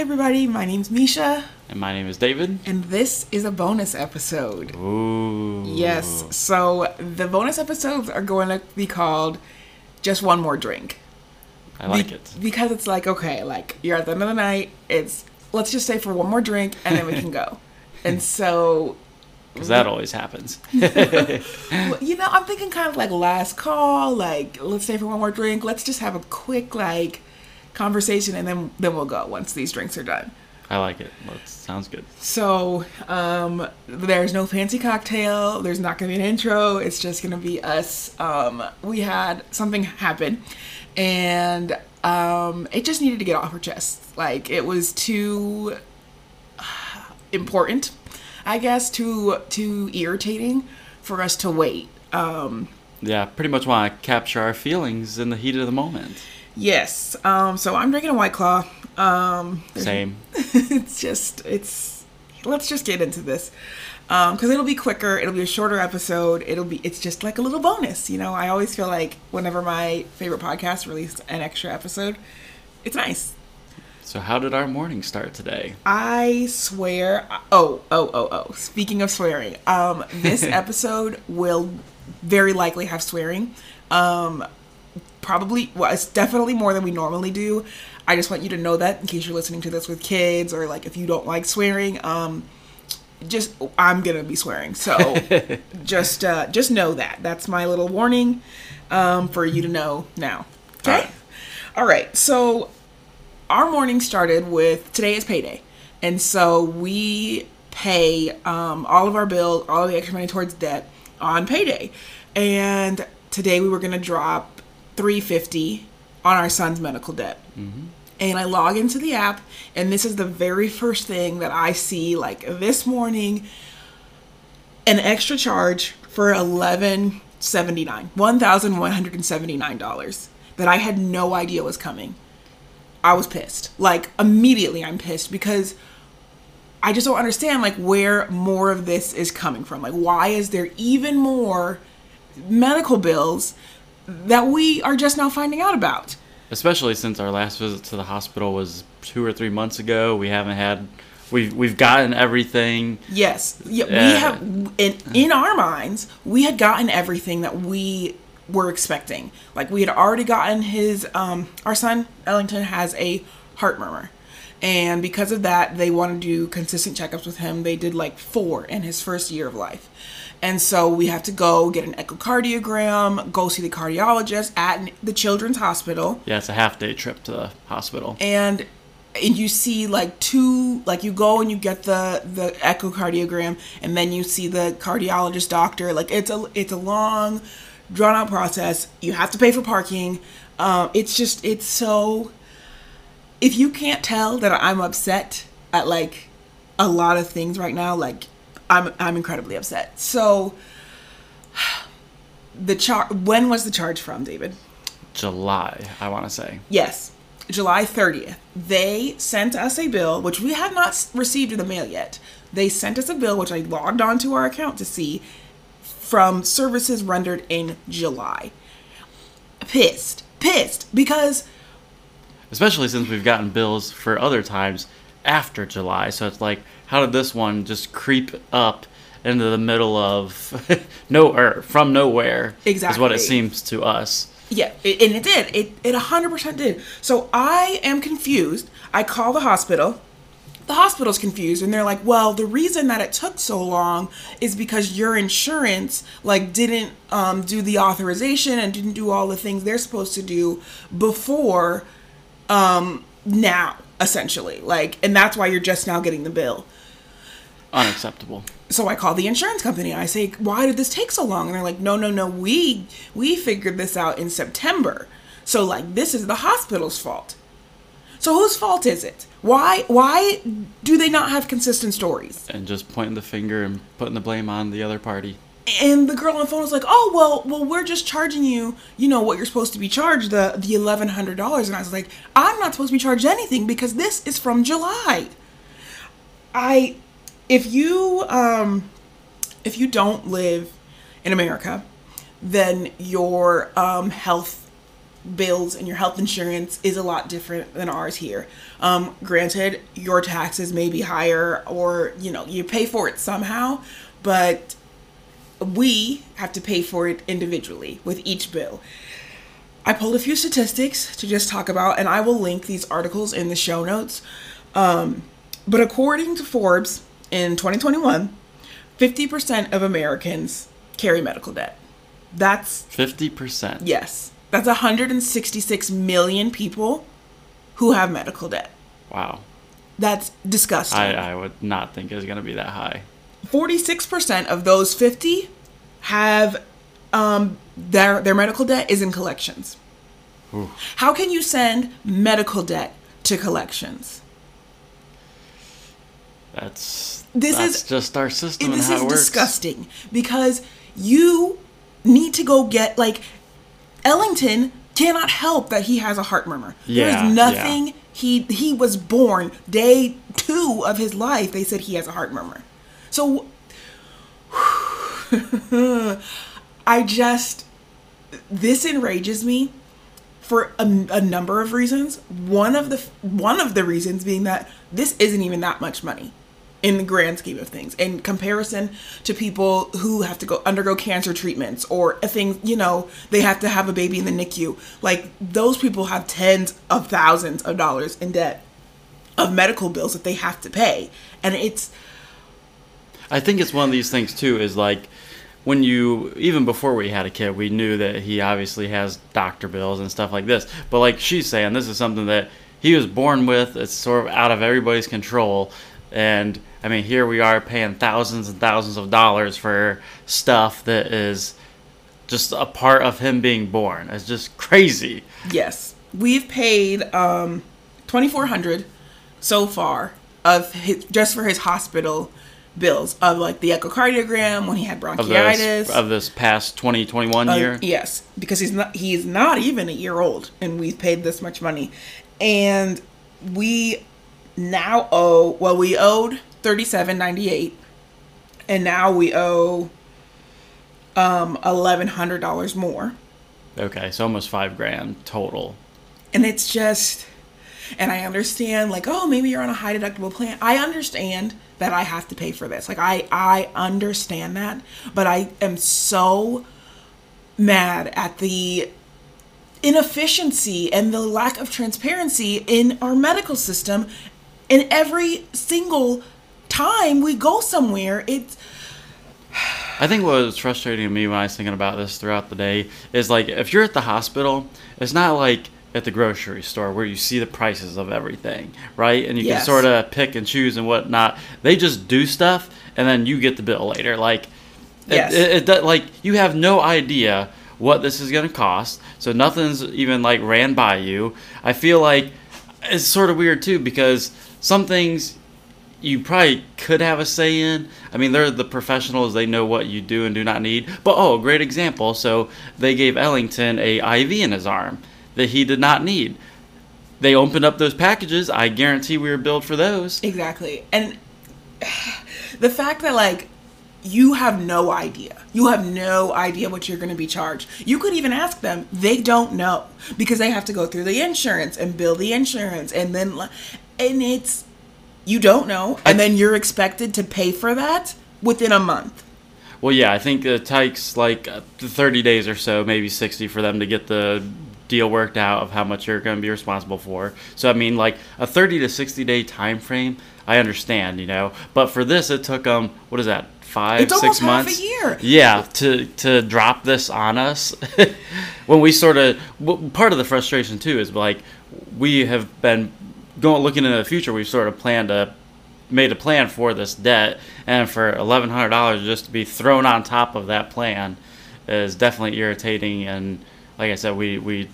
everybody. My name's Mesha, And my name is David. and this is a bonus episode. Ooh. Yes, so the bonus episodes are going to be called Just One More Drink. I like Be- it. Because it's like, okay, like you're at the end of the night, it's let's just stay for one more drink and then we can go. and so, Because that always happens. well, you know, I'm thinking kind of like last call, like let's stay for one more drink. Let's just have a quick, like, conversation and then, then we'll go once these drinks are done. I like it. That sounds good. So, um, there's no fancy cocktail. There's not gonna be an intro. It's just gonna be us. Um, we had something happen, and um, it just needed to get off our chest. Like it was too important, I guess, too too irritating for us to wait. Um, Yeah, pretty much want to capture our feelings in the heat of the moment. Yes. Um, so I'm drinking a White Claw. Um, Same. it's just it's let's just get into this because it'll be quicker it'll be a shorter episode it'll be it's just like a little bonus you know i always feel like whenever my favorite podcast release an extra episode it's nice So, how did our morning start today? i swear oh oh oh oh speaking of swearing um this episode will very likely have swearing um probably well it's definitely more than we normally do. I just want you to know that in case you're listening to this with kids or like if you don't like swearing um just i'm gonna be swearing. So just uh just know that. That's my little warning um for you to know now. Okay? Alright. all right. So our morning started with today is payday. And so we pay um, all of our bills all of the extra money towards debt on payday. And today we were to drop 350 on our son's medical debt mm-hmm. and i log into the app and this is the very first thing that i see like this morning an extra charge for 1179 $1179 that i had no idea was coming I was pissed. Like immediately I'm pissed because I just don't understand like where more of this is coming from. Like why is there even more medical bills that we are just now finding out about? Especially since our last visit to the hospital was two or three months ago. We haven't had. We've, we've gotten everything. Yes. Yeah, we Yeah. have in in our minds, we had gotten everything that we were expecting. Like we had already gotten his um our son Ellington has a heart murmur. And because of that, they want to do consistent checkups with him. They did like four in his first year of life. And so we have to go get an echocardiogram, go see the cardiologist at the children's hospital. Yeah, it's a half day trip to the hospital. and and you see like two like you go and you get the the echocardiogram and then you see the cardiologist doctor. Like it's a it's a long drawn out process. You have to pay for parking. Um, it's just it's so if you can't tell that i'm upset at like a lot of things right now like i'm i'm incredibly upset so the char when was the charge from david July, I want to say. Yes, July 30th. They sent us a bill, which we have not received in the mail yet. They sent us a bill, which I logged onto our account to see, from services rendered in July. Pissed. Pissed. Because, Especially since we've gotten bills for other times after July. So it's like, how did this one just creep up into the middle of nowhere, from nowhere? Exactly is what it seems to us. yeah, it, and it did. It, it 100% did. So I am confused. I call the hospital. the hospital's confused and they're like well the reason that it took so long is because your insurance like didn't um, do the authorization and didn't do all the things they're supposed to do before um, now essentially like and that's why you're just now getting the bill Unacceptable. so I call the insurance company and I say, "Why did this take so long?" And they're like, "No, no, no. We we figured this out in September. So like this is the hospital's fault." So whose fault is it? Why why do they not have consistent stories? And just pointing the finger and putting the blame on the other party. And the girl on the phone was like, "Oh, well, well, we're just charging you, you know, what you're supposed to be charged, the the eleven hundred dollars." And I was like, "I'm not supposed to be charged anything because this is from July." I, if you um, if you don't live in America, then your um health bills and your health insurance is a lot different than ours here. Um, granted, your taxes may be higher or, you know, you pay for it somehow, but we have to pay for it individually with each bill. I pulled a few statistics to just talk about, and I will link these articles in the show notes. Um, but according to Forbes in 2021, 50% of Americans carry medical debt. That's Fifty percent. Yes. That's 166 million people who have medical debt. Wow. That's disgusting. I, I would not think it was going to be that high. 46% of those 50 have um, their their medical debt is in collections. Ooh. How can you send medical debt to collections? That's This that's is- just our system and this is disgusting because you need to go get like Ellington cannot help that he has a heart murmur. Yeah, There's nothing he he was born day 2 of his life they said he has a heart murmur. So I just this enrages me for a, a number of reasons. One of the one of the reasons being that this isn't even that much money in the grand scheme of things in comparison to people who have to go undergo cancer treatments or a thing you know they have to have a baby in the NICU like those people have tens of thousands of dollars in debt of medical bills that they have to pay and it's I think it's one of these things too. Is like when you even before we had a kid, we knew that he obviously has doctor bills and stuff like this. But like she's saying, this is something that he was born with. It's sort of out of everybody's control. And I mean, here we are paying thousands and thousands of dollars for stuff that is just a part of him being born. It's just crazy. Yes, we've paid um, twenty four hundred so far of his, just for his hospital bills of like the echocardiogram when he had Of bronchitis. this, of this past 2021 Uh, year. yes, because he's not he's not even a year old, and we've paid this much money, and we now owe well we owed thirty seven ninety eight, and now we owe um eleven hundred dollars more. Okay, so almost five grand total. And it's just, and I understand, like, oh, maybe you're on a high deductible plan. I understand that I have to pay for this. Like, I, I understand that. But I am so mad at the inefficiency and the lack of transparency in our medical system. And every single time we go somewhere, it's, I think what was frustrating to me when I was thinking about this throughout the day is like if you're at the hospital, it's not like at the grocery store where you see the prices of everything, right? And you Yes. can sort of pick and choose and whatnot. They just do stuff and then you get the bill later. Like, Yes. it, it, it, like you have no idea what this is going to cost, so nothing's even like ran by you. I feel like it's sort of weird too because some things you probably could have a say in. I mean, they're the professionals; they know what you do and do not need. But oh, great example! So they gave Ellington a IV in his arm that he did not need. They opened up those packages. I guarantee we were billed for those. Exactly. And the fact that like you have no idea. You have no idea what you're going to be charged. You could even ask them. They don't know because they have to go through the insurance and bill the insurance and then and it's you don't know and then you're expected to pay for that within a month. Well, yeah, I think it takes like uh, 30 days or so, maybe 60 for them to get the deal worked out of how much you're going to be responsible for. So I mean, like a 30 to 60 day time frame, I understand, you know. But for this, it took um, what is that? Five, It's almost six half a months. year. Yeah, to to drop this on us when we sort of w- part of the frustration too is like we have been going looking into the future. We've sort of planned a made a plan for this debt, and for eleven hundred dollars just to be thrown on top of that plan is definitely irritating. And like I said, we we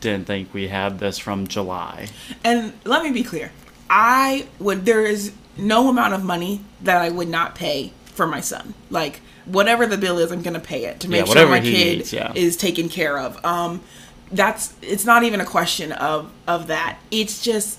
didn't think we had this from July. And let me be clear. I would there is no amount of money that I would not pay for my son. Like whatever the bill is, I'm gonna pay it to make sure my kid needs, yeah. is taken care of. Um that's it's not even a question of of that. It's just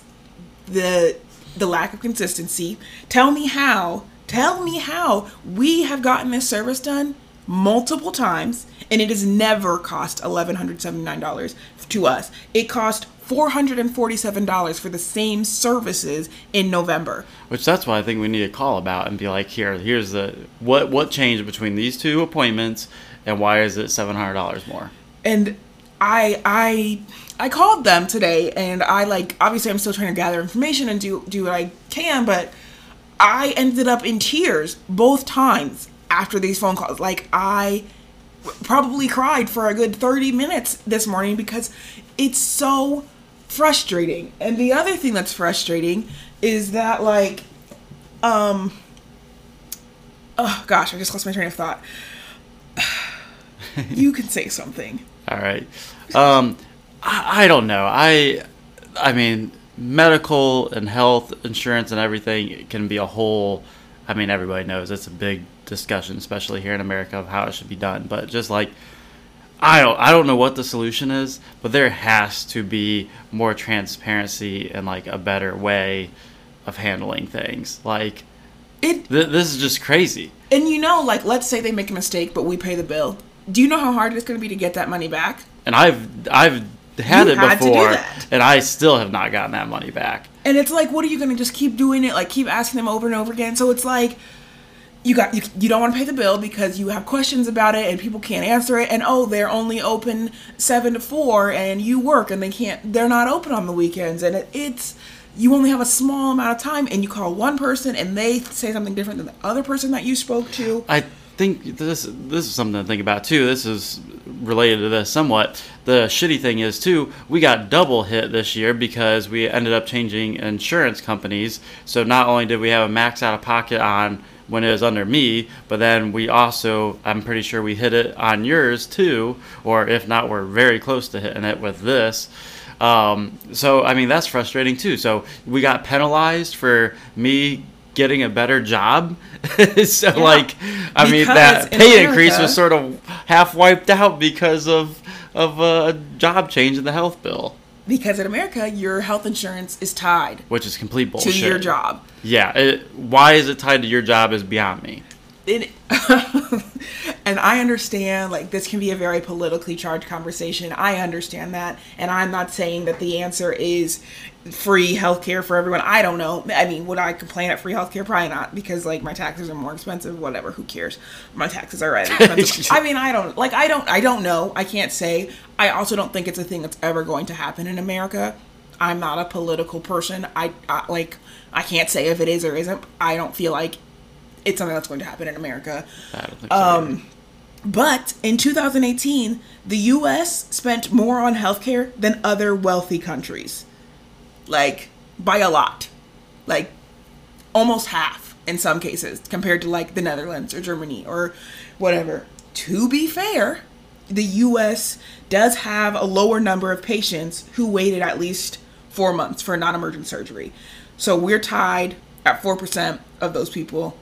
the the lack of consistency. Tell me how, tell me how we have gotten this service done multiple times, and it has never cost eleven hundred seventy nine dollars to us. It cost four hundred and forty seven dollars for the same services in November. Which that's why I think we need to call about and be like, here, here's the what what changed between these two appointments, and why is it seven hundred dollars more? and I I I called them today and I like obviously I'm still trying to gather information and do do what I can but I ended up in tears both times after these phone calls like I probably cried for a good 30 minutes this morning because it's so frustrating and the other thing that's frustrating is that like um oh gosh I just lost my train of thought you can say something All right. Um, I, I don't know. I, I mean, medical and health insurance and everything can be a whole. I mean, everybody knows it's a big discussion, especially here in America, of how it should be done. But just like, I don't, I don't know what the solution is, but there has to be more transparency and like a better way of handling things. Like, it th- this is just crazy. And you know, like, let's say they make a mistake, but we pay the bill. Do you know how hard it's going to be to get that money back? And I've, I've had You it had before, and I still have not gotten that money back. And it's like, what are you going to just keep doing it? Like, keep asking them over and over again? So it's like, you got you, you don't want to pay the bill because you have questions about it and people can't answer it and oh they're only open 7 to 4 and you work and they can't they're not open on the weekends and it, it's you only have a small amount of time and you call one person and they say something different than the other person that you spoke to I think this this is something to think about too. This is related to this somewhat. The shitty thing is too, we got double hit this year because we ended up changing insurance companies. So not only did we have a max out of pocket on when it was under me, but then we also I'm pretty sure we hit it on yours too, or if not, we're very close to hitting it with this. Um, so I mean that's frustrating too. So we got penalized for me getting a better job. so like I mean that Because pay increase was sort of half wiped out because of of a job change in the health bill, because in America your health insurance is tied which is complete bullshit, to your job Yeah, it, why is it tied to your job is beyond me. it and I understand like this can be a very politically charged conversation. I understand that, and I'm not saying that the answer is free healthcare for everyone. I don't know. I mean, would I complain at free healthcare? Probably not, because like my taxes are more expensive. Whatever, who cares? My taxes are already expensive. I mean, I don't like. I don't. I don't know. I can't say. I also don't think it's a thing that's ever going to happen in America. I'm not a political person. I, I like. I can't say if it is or isn't. I don't feel like it's something that's going to happen in America. I don't think so. either. Um, But in 2018, the US spent more on healthcare than other wealthy countries. Like, by a lot. Like, almost half in some cases, compared to like the Netherlands or Germany or whatever. To be fair, the US does have a lower number of patients who waited at least four months for non emergent surgery. So we're tied at 4% of those people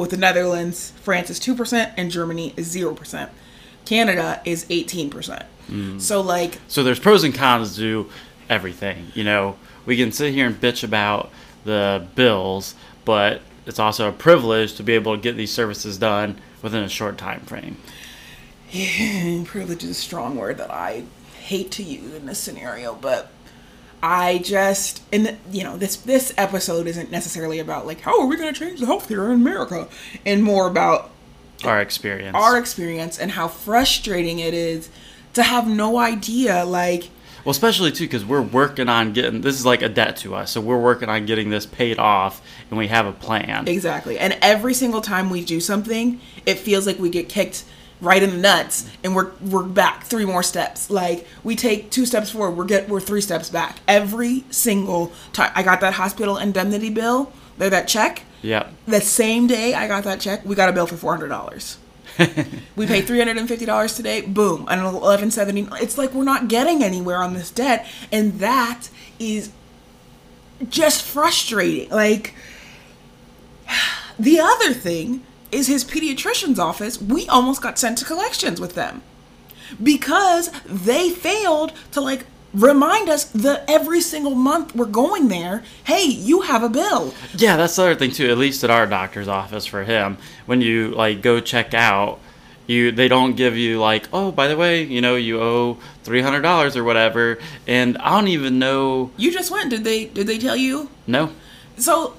with the Netherlands, France is 2%, and Germany is 0%. Canada is 18%. Mm. So, like, So there's pros and cons to everything. You know, we can sit here and bitch about the bills, but it's also a privilege to be able to get these services done within a short time frame. privilege is a strong word that I hate to use in this scenario, but I just and you know this this episode isn't necessarily about like how are we going to change the healthcare in America, and more about Our experience. our experience and how frustrating it is to have no idea like well, especially too because we're working on getting this is like a debt to us, so we're working on getting this paid off, and we have a plan. Exactly. And every single time we do something, it feels like we get kicked right in the nuts and we're we're back three more steps. Like we take two steps forward, we're get we're three steps back. Every single time I got that hospital indemnity bill, there that check. Yep. The same day I got that check, we got a bill for four hundred dollars. we paid three hundred and fifty dollars today. Boom, and eleven seventy. It's like we're not getting anywhere on this debt, and that is just frustrating. Like the other thing is his pediatrician's office. We almost got sent to collections with them because they failed to like remind us that every single month we're going there. Hey, you have a bill. Yeah, that's the other thing too. At least at our doctor's office for him, when you like go check out, You they don't give you like, oh, by the way, you know, you owe three hundred dollars or whatever, and I don't even know. You just went. Did they? Did they tell you? No, So,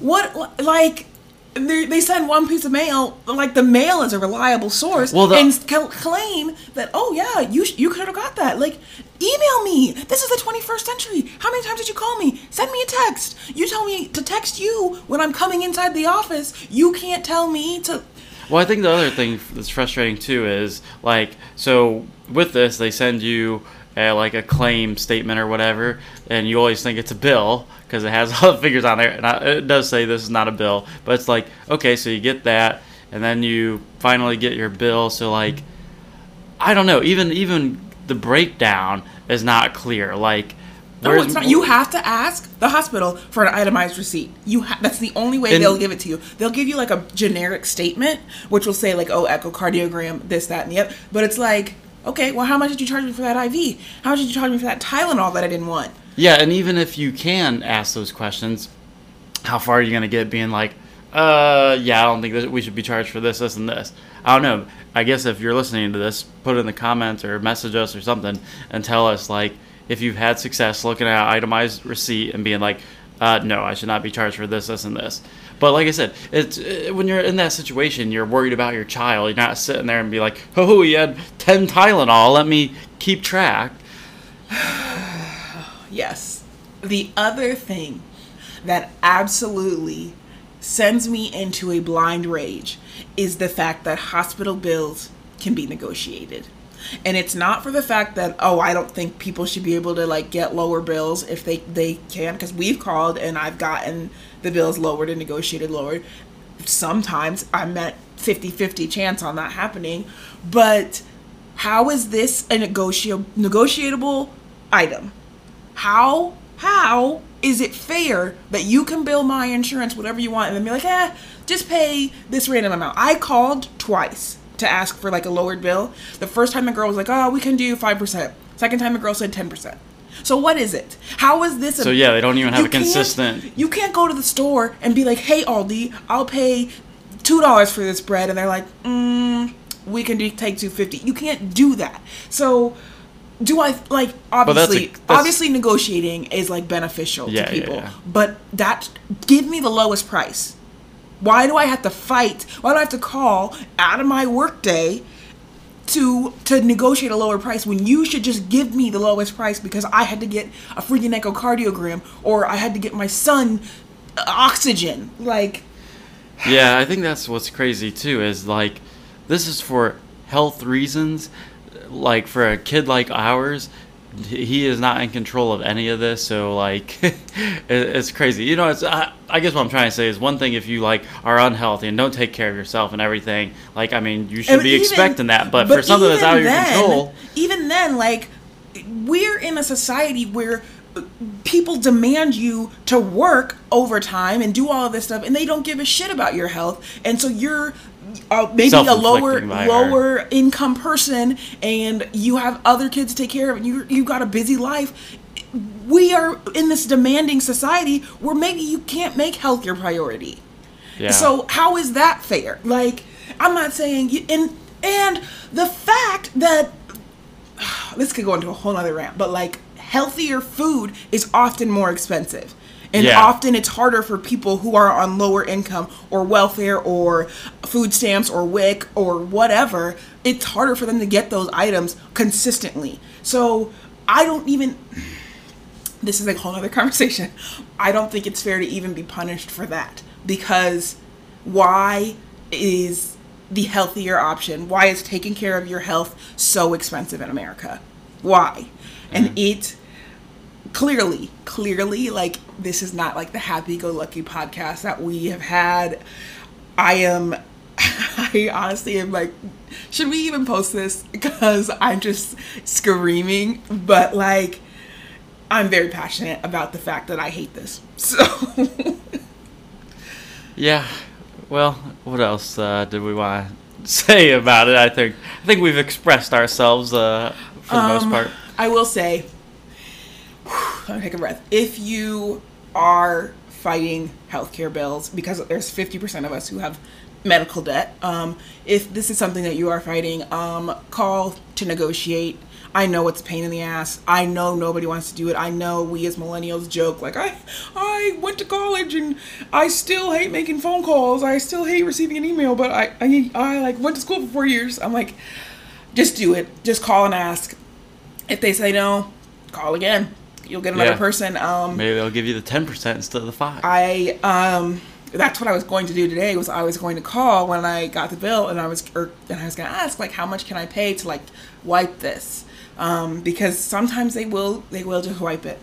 what? Like, they they send one piece of mail. Like the mail is a reliable source, Well, the- and cl- claim that oh yeah, you sh- you could have got that. Like, email me. This is the 21st century. How many times did you call me? Send me a text. You tell me to text you when I'm coming inside the office. You can't tell me to. Well, I think the other thing that's frustrating too is like so with this they send you uh, like a claim statement or whatever, and you always think it's a bill because it has all the figures on there, and I, it does say this is not a bill, but it's like okay, so you get that, and then you finally get your bill. So like, I don't know, even even the breakdown is not clear. Like, No, it's not. You have to ask the hospital for an itemized receipt. You ha- that's the only way And- they'll give it to you. They'll give you like a generic statement, which will say like, "Oh, echocardiogram, this, that, and the other." But it's like, okay, well, how much did you charge me for that IV? How much did you charge me for that Tylenol that I didn't want? Yeah, and even if you can ask those questions, how far are you going to get being like, uh, yeah, I don't think that we should be charged for this, this, and this? I don't know. I guess if you're listening to this, put it in the comments or message us or something and tell us, like, if you've had success looking at itemized receipt and being like, uh, no, I should not be charged for this, this, and this. But like I said, it's uh, when you're in that situation, you're worried about your child. You're not sitting there and be like, oh, you had 10 Tylenol. Let me keep track. Yes. The other thing that absolutely sends me into a blind rage is the fact that hospital bills can be negotiated. And it's not for the fact that oh I don't think people should be able to like get lower bills if they they can because we've called and I've gotten the bills lowered and negotiated lowered. Sometimes I'm at 50-50 chance on that happening, but how is this a negotiable negotiable item? how how is it fair that you can bill my insurance whatever you want and then be like eh just pay this random amount i called twice to ask for like a lowered bill the first time the girl was like oh we can do 5% second time the girl said 10% so what is it? How is this a, So, yeah, they don't even have a consistent- you can't go to the store and be like hey aldi i'll pay two dollars for this bread and they're like mm, we can do take 250 you can't do that. So do I like that's a- obviously that's- obviously negotiating is like beneficial Yeah, to yeah, people. yeah. but that give me the lowest price why do I have to fight why do I have to call out of my workday to to negotiate a lower price when you should just give me the lowest price because I had to get a freaking echocardiogram or I had to get my son uh, oxygen like Yeah, I think that's what's crazy too is like this is for health reasons. Like for a kid like ours, he is not in control of any of this. So like, it's crazy. You know, it's I, I guess what I'm trying to say is one thing if you like are unhealthy and don't take care of yourself and everything. Like I mean, you should And be even- expecting that. But, for something that's out of your control, even then, like we're in a society where uh, people demand you to work overtime and do all of this stuff, and they don't give a shit about your health, and so you're. Uh, maybe a lower Self-inflicting by her. lower income person and you have other kids to take care of and you you got a busy life we are in this demanding society where maybe you can't make health your priority yeah. so how is that fair? Like, I'm not saying you, and and the fact that this could go into a whole other rant, but like healthier food is often more expensive. And Yeah. often it's harder for people who are on lower income or welfare or food stamps or WIC or whatever. It's harder for them to get those items consistently. So I don't even this is a whole other conversation. I don't think it's fair to even be punished for that because why is the healthier option? Why is taking care of your health so expensive in America? Why? And mm. it clearly, clearly, like this is not like the happy go lucky podcast that we have had. I am, I honestly am like, should we even post this? Because I'm just screaming, but like, I'm very passionate about the fact that I hate this. So, Yeah. Well, what else uh, did we want to say about it? I think I think we've expressed ourselves uh, for the most Um, part. I will say, take a breath. If you are fighting healthcare bills, because there's 50% of us who have medical debt. Um, if this is something that you are fighting, um, call to negotiate. I know it's a pain in the ass. I know nobody wants to do it. I know we as millennials joke like I I went to college and I still hate making phone calls. I still hate receiving an email, but I I, I like went to school for 4 years. I'm like just do it. Just call and ask. If they say no, call again. You'll get another Yeah. person. Um Maybe they'll give you the ten percent instead of the five. I um that's what I was going to do today was I was going to call when I got the bill and I was or, and I was going to ask like how much can I pay to like wipe this um, because sometimes they will they will just wipe it.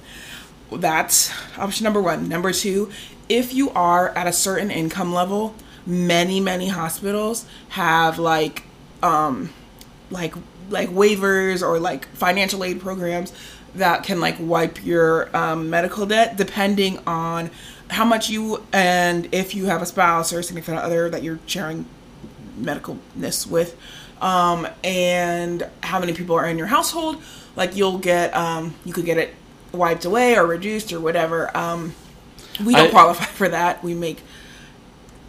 That's option number one. Number two, if you are at a certain income level, many many hospitals have like um like like waivers or like financial aid programs that can like wipe your um, medical debt depending on how much you and if you have a spouse or a significant other that you're sharing medicalness with um, and how many people are in your household like you'll get um, you could get it wiped away or reduced or whatever um, we don't I- qualify for that we make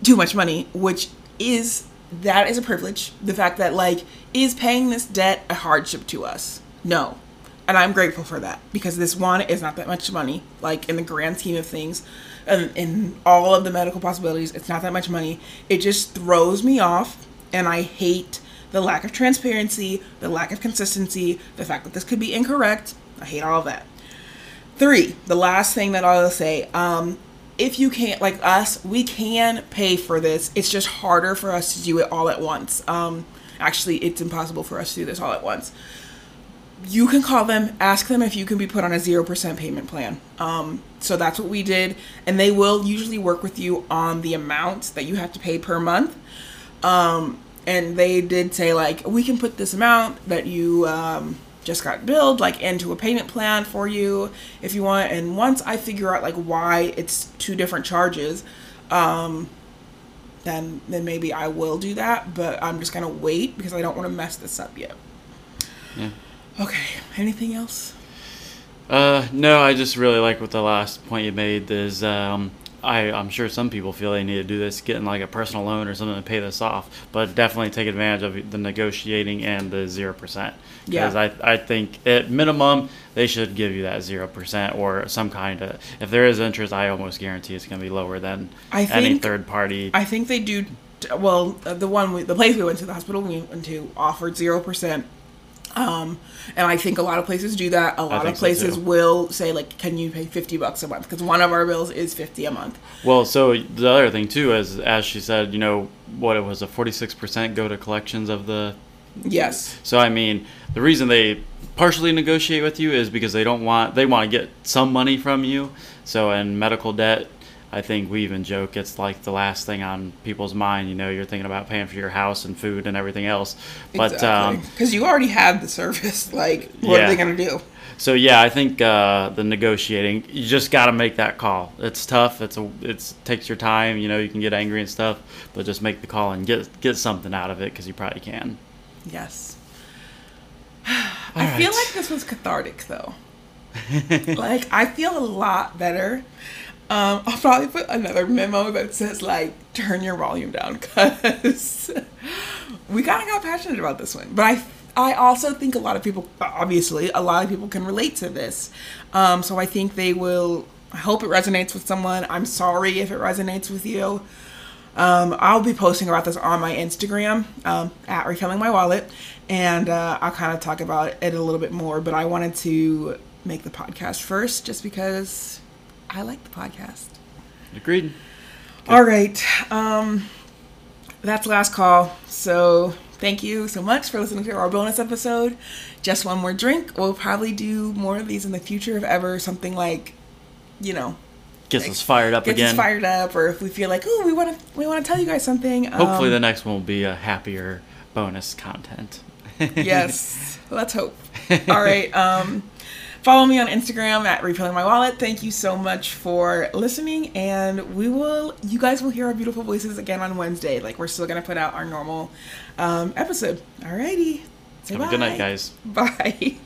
too much money, which is that is a privilege. The fact that like is paying this debt a hardship to us? No. And I'm grateful for that because this one is not that much money, like in the grand scheme of things, and in all of the medical possibilities, it's not that much money. It just throws me off, and I hate the lack of transparency, the lack of consistency, the fact that this could be incorrect. I hate all of that. Three, the last thing that I'll say, um, if you can't, like us, we can pay for this. It's just harder for us to do it all at once. Um, actually, it's impossible for us to do this all at once. You can call them, ask them if you can be put on a 0% payment plan. Um, so that's what we did. And they will usually work with you on the amount that you have to pay per month. Um, and they did say, like, we can put this amount that you um, just got billed, like, into a payment plan for you if you want. And once I figure out, like, why it's two different charges, um, then then maybe I will do that. But I'm just gonna wait because I don't want to mess this up yet. Yeah. Okay. Anything else? Uh, no, I just really like what the last point you made is. Um, I, I'm sure some people feel they need to do this, getting like a personal loan or something to pay this off, but definitely take advantage of the negotiating and the zero percent. Because Yeah. I, I think at minimum they should give you that zero percent or some kind of. If there is interest, I almost guarantee it's going to be lower than I any think- third party. I think they do. Well, uh, the one, we, the place we went to, the hospital we went to, offered zero percent. Um, and I think a lot of places do that. A lot of places too. will say like, "Can you pay fifty bucks a month?" Because one of our bills is fifty a month. Well, so the other thing too is, as she said, you know, what it was a 46% go to collections of the Yes. So I mean, the reason they partially negotiate with you is because they don't want they want to get some money from you. So in medical debt, I think we even joke it's like the last thing on people's mind. You know, you're thinking about paying for your house and food and everything else. But um, because you already have the service, like, what Yeah. are they gonna do? so yeah, I think uh, the negotiating you just got to make that call. It's tough. It's a it's takes your time. You know, you can get angry and stuff, but just make the call and get get something out of it because you probably can. Yes. I All feel like this was cathartic though. like I feel a lot better. Um, I'll probably put another memo that says like turn your volume down because we kind of got passionate about this one. But I I also think a lot of people obviously a lot of people can relate to this. Um, so I think they will. I hope it resonates with someone. I'm sorry if it resonates with you. Um, I'll be posting about this on my Instagram um, at refilling my wallet, and uh, I'll kind of talk about it a little bit more. But I wanted to make the podcast first, just because I like the podcast. Agreed. All right, um, that's last call. So thank you so much for listening to our bonus episode. Just one more drink. We'll probably do more of these in the future if ever something like, you know, Gets us fired up gets again. us fired up, or if we feel like, oh, we want to we want to tell you guys something. Hopefully, um, the next one will be a happier bonus content. yes let's hope all right um follow me on instagram at refilling my wallet. Thank you so much for listening and we will you guys will hear our beautiful voices again on wednesday like we're still gonna put out our normal um episode. Alrighty Say Have a good night, guys. bye